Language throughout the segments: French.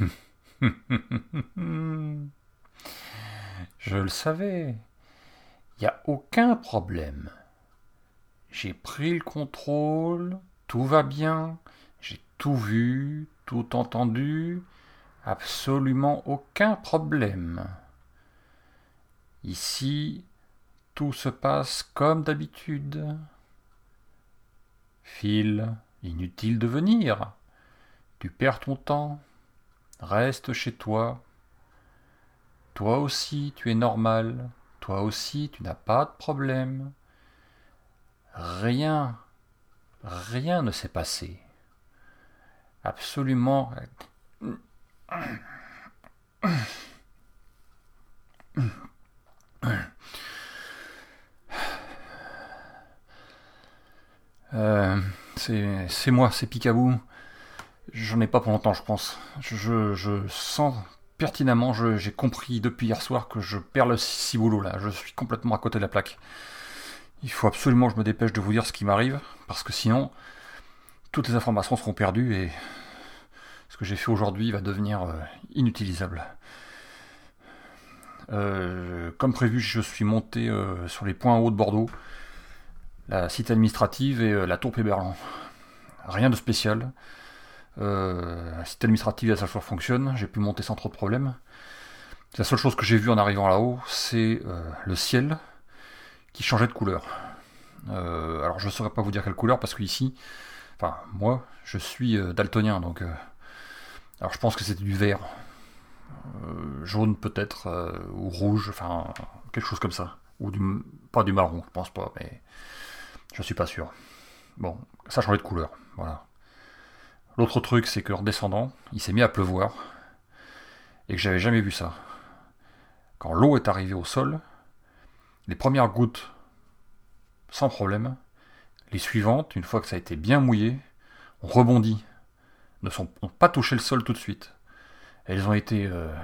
Je le savais. Il n'y a aucun problème. J'ai pris le contrôle, tout va bien, j'ai tout vu, tout entendu, absolument aucun problème. Ici, tout se passe comme d'habitude. Phil, inutile de venir. Tu perds ton temps. Reste chez toi. Toi aussi, tu es normal. Toi aussi, tu n'as pas de problème. Rien, rien ne s'est passé. Absolument. Euh, c'est moi, c'est Picabou. J'en ai pas pour longtemps, je pense. Je, je sens pertinemment, j'ai compris depuis hier soir que je perds le ciboulot là. Je suis complètement à côté de la plaque. Il faut absolument que je me dépêche de vous dire ce qui m'arrive, parce que sinon, toutes les informations seront perdues et ce que j'ai fait aujourd'hui va devenir euh, inutilisable. Euh, comme prévu, je suis monté euh, sur les points hauts de Bordeaux, la cité administrative et la tour Péberlan. Rien de spécial. La cité administrative, la fonctionne, j'ai pu monter sans trop de problèmes. La seule chose que j'ai vue en arrivant là-haut, c'est le ciel, qui changeait de couleur. Euh, alors je ne saurais pas vous dire quelle couleur parce que ici, enfin moi, je suis euh, daltonien donc. Euh, alors je pense que c'était du vert, jaune peut-être ou rouge, enfin quelque chose comme ça, ou pas du marron, je pense pas, mais je suis pas sûr. Bon, ça changeait de couleur, voilà. L'autre truc, c'est que redescendant, il s'est mis à pleuvoir et que j'avais jamais vu ça. Quand l'eau est arrivée au sol, les premières gouttes, sans problème. Les suivantes, une fois que ça a été bien mouillé, ont rebondi, ne sont pas touché le sol tout de suite. Elles ont été euh,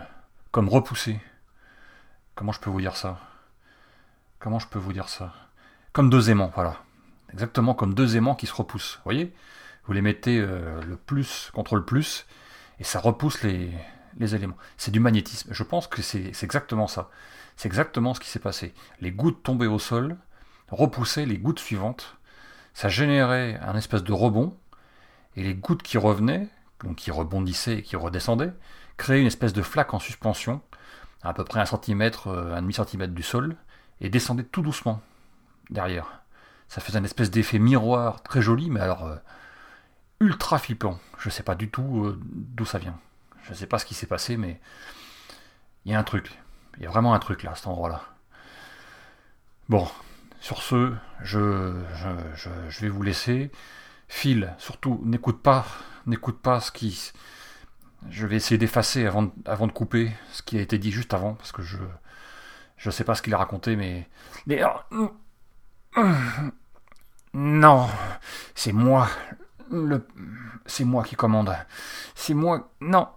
comme repoussées. Comment je peux vous dire ça? Comment je peux vous dire ça? Comme deux aimants, voilà. Exactement comme deux aimants qui se repoussent. Voyez? Vous les mettez euh, le plus contre le plus, et ça repousse les, les éléments. C'est du magnétisme. Je pense que c'est exactement ça. C'est exactement ce qui s'est passé. Les gouttes tombaient au sol, repoussaient les gouttes suivantes. Ça générait un espèce de rebond, et les gouttes qui revenaient, donc qui rebondissaient et qui redescendaient, créaient une espèce de flaque en suspension, à peu près un centimètre, euh, un demi-centimètre du sol, et descendaient tout doucement derrière. Ça faisait un espèce d'effet miroir très joli, mais alors euh, ultra flippant. Je ne sais pas du tout euh, d'où ça vient. Je ne sais pas ce qui s'est passé, mais il y a un truc. Il y a vraiment un truc là, à cet endroit-là. Bon, sur ce, je, vais vous laisser. Phil, surtout, n'écoute pas, n'écoute pas ce qui. Je vais essayer d'effacer avant, avant de couper ce qui a été dit juste avant, parce que je je sais pas ce qu'il a raconté, mais. mais oh, non, c'est moi. C'est moi qui commande. C'est moi. Non.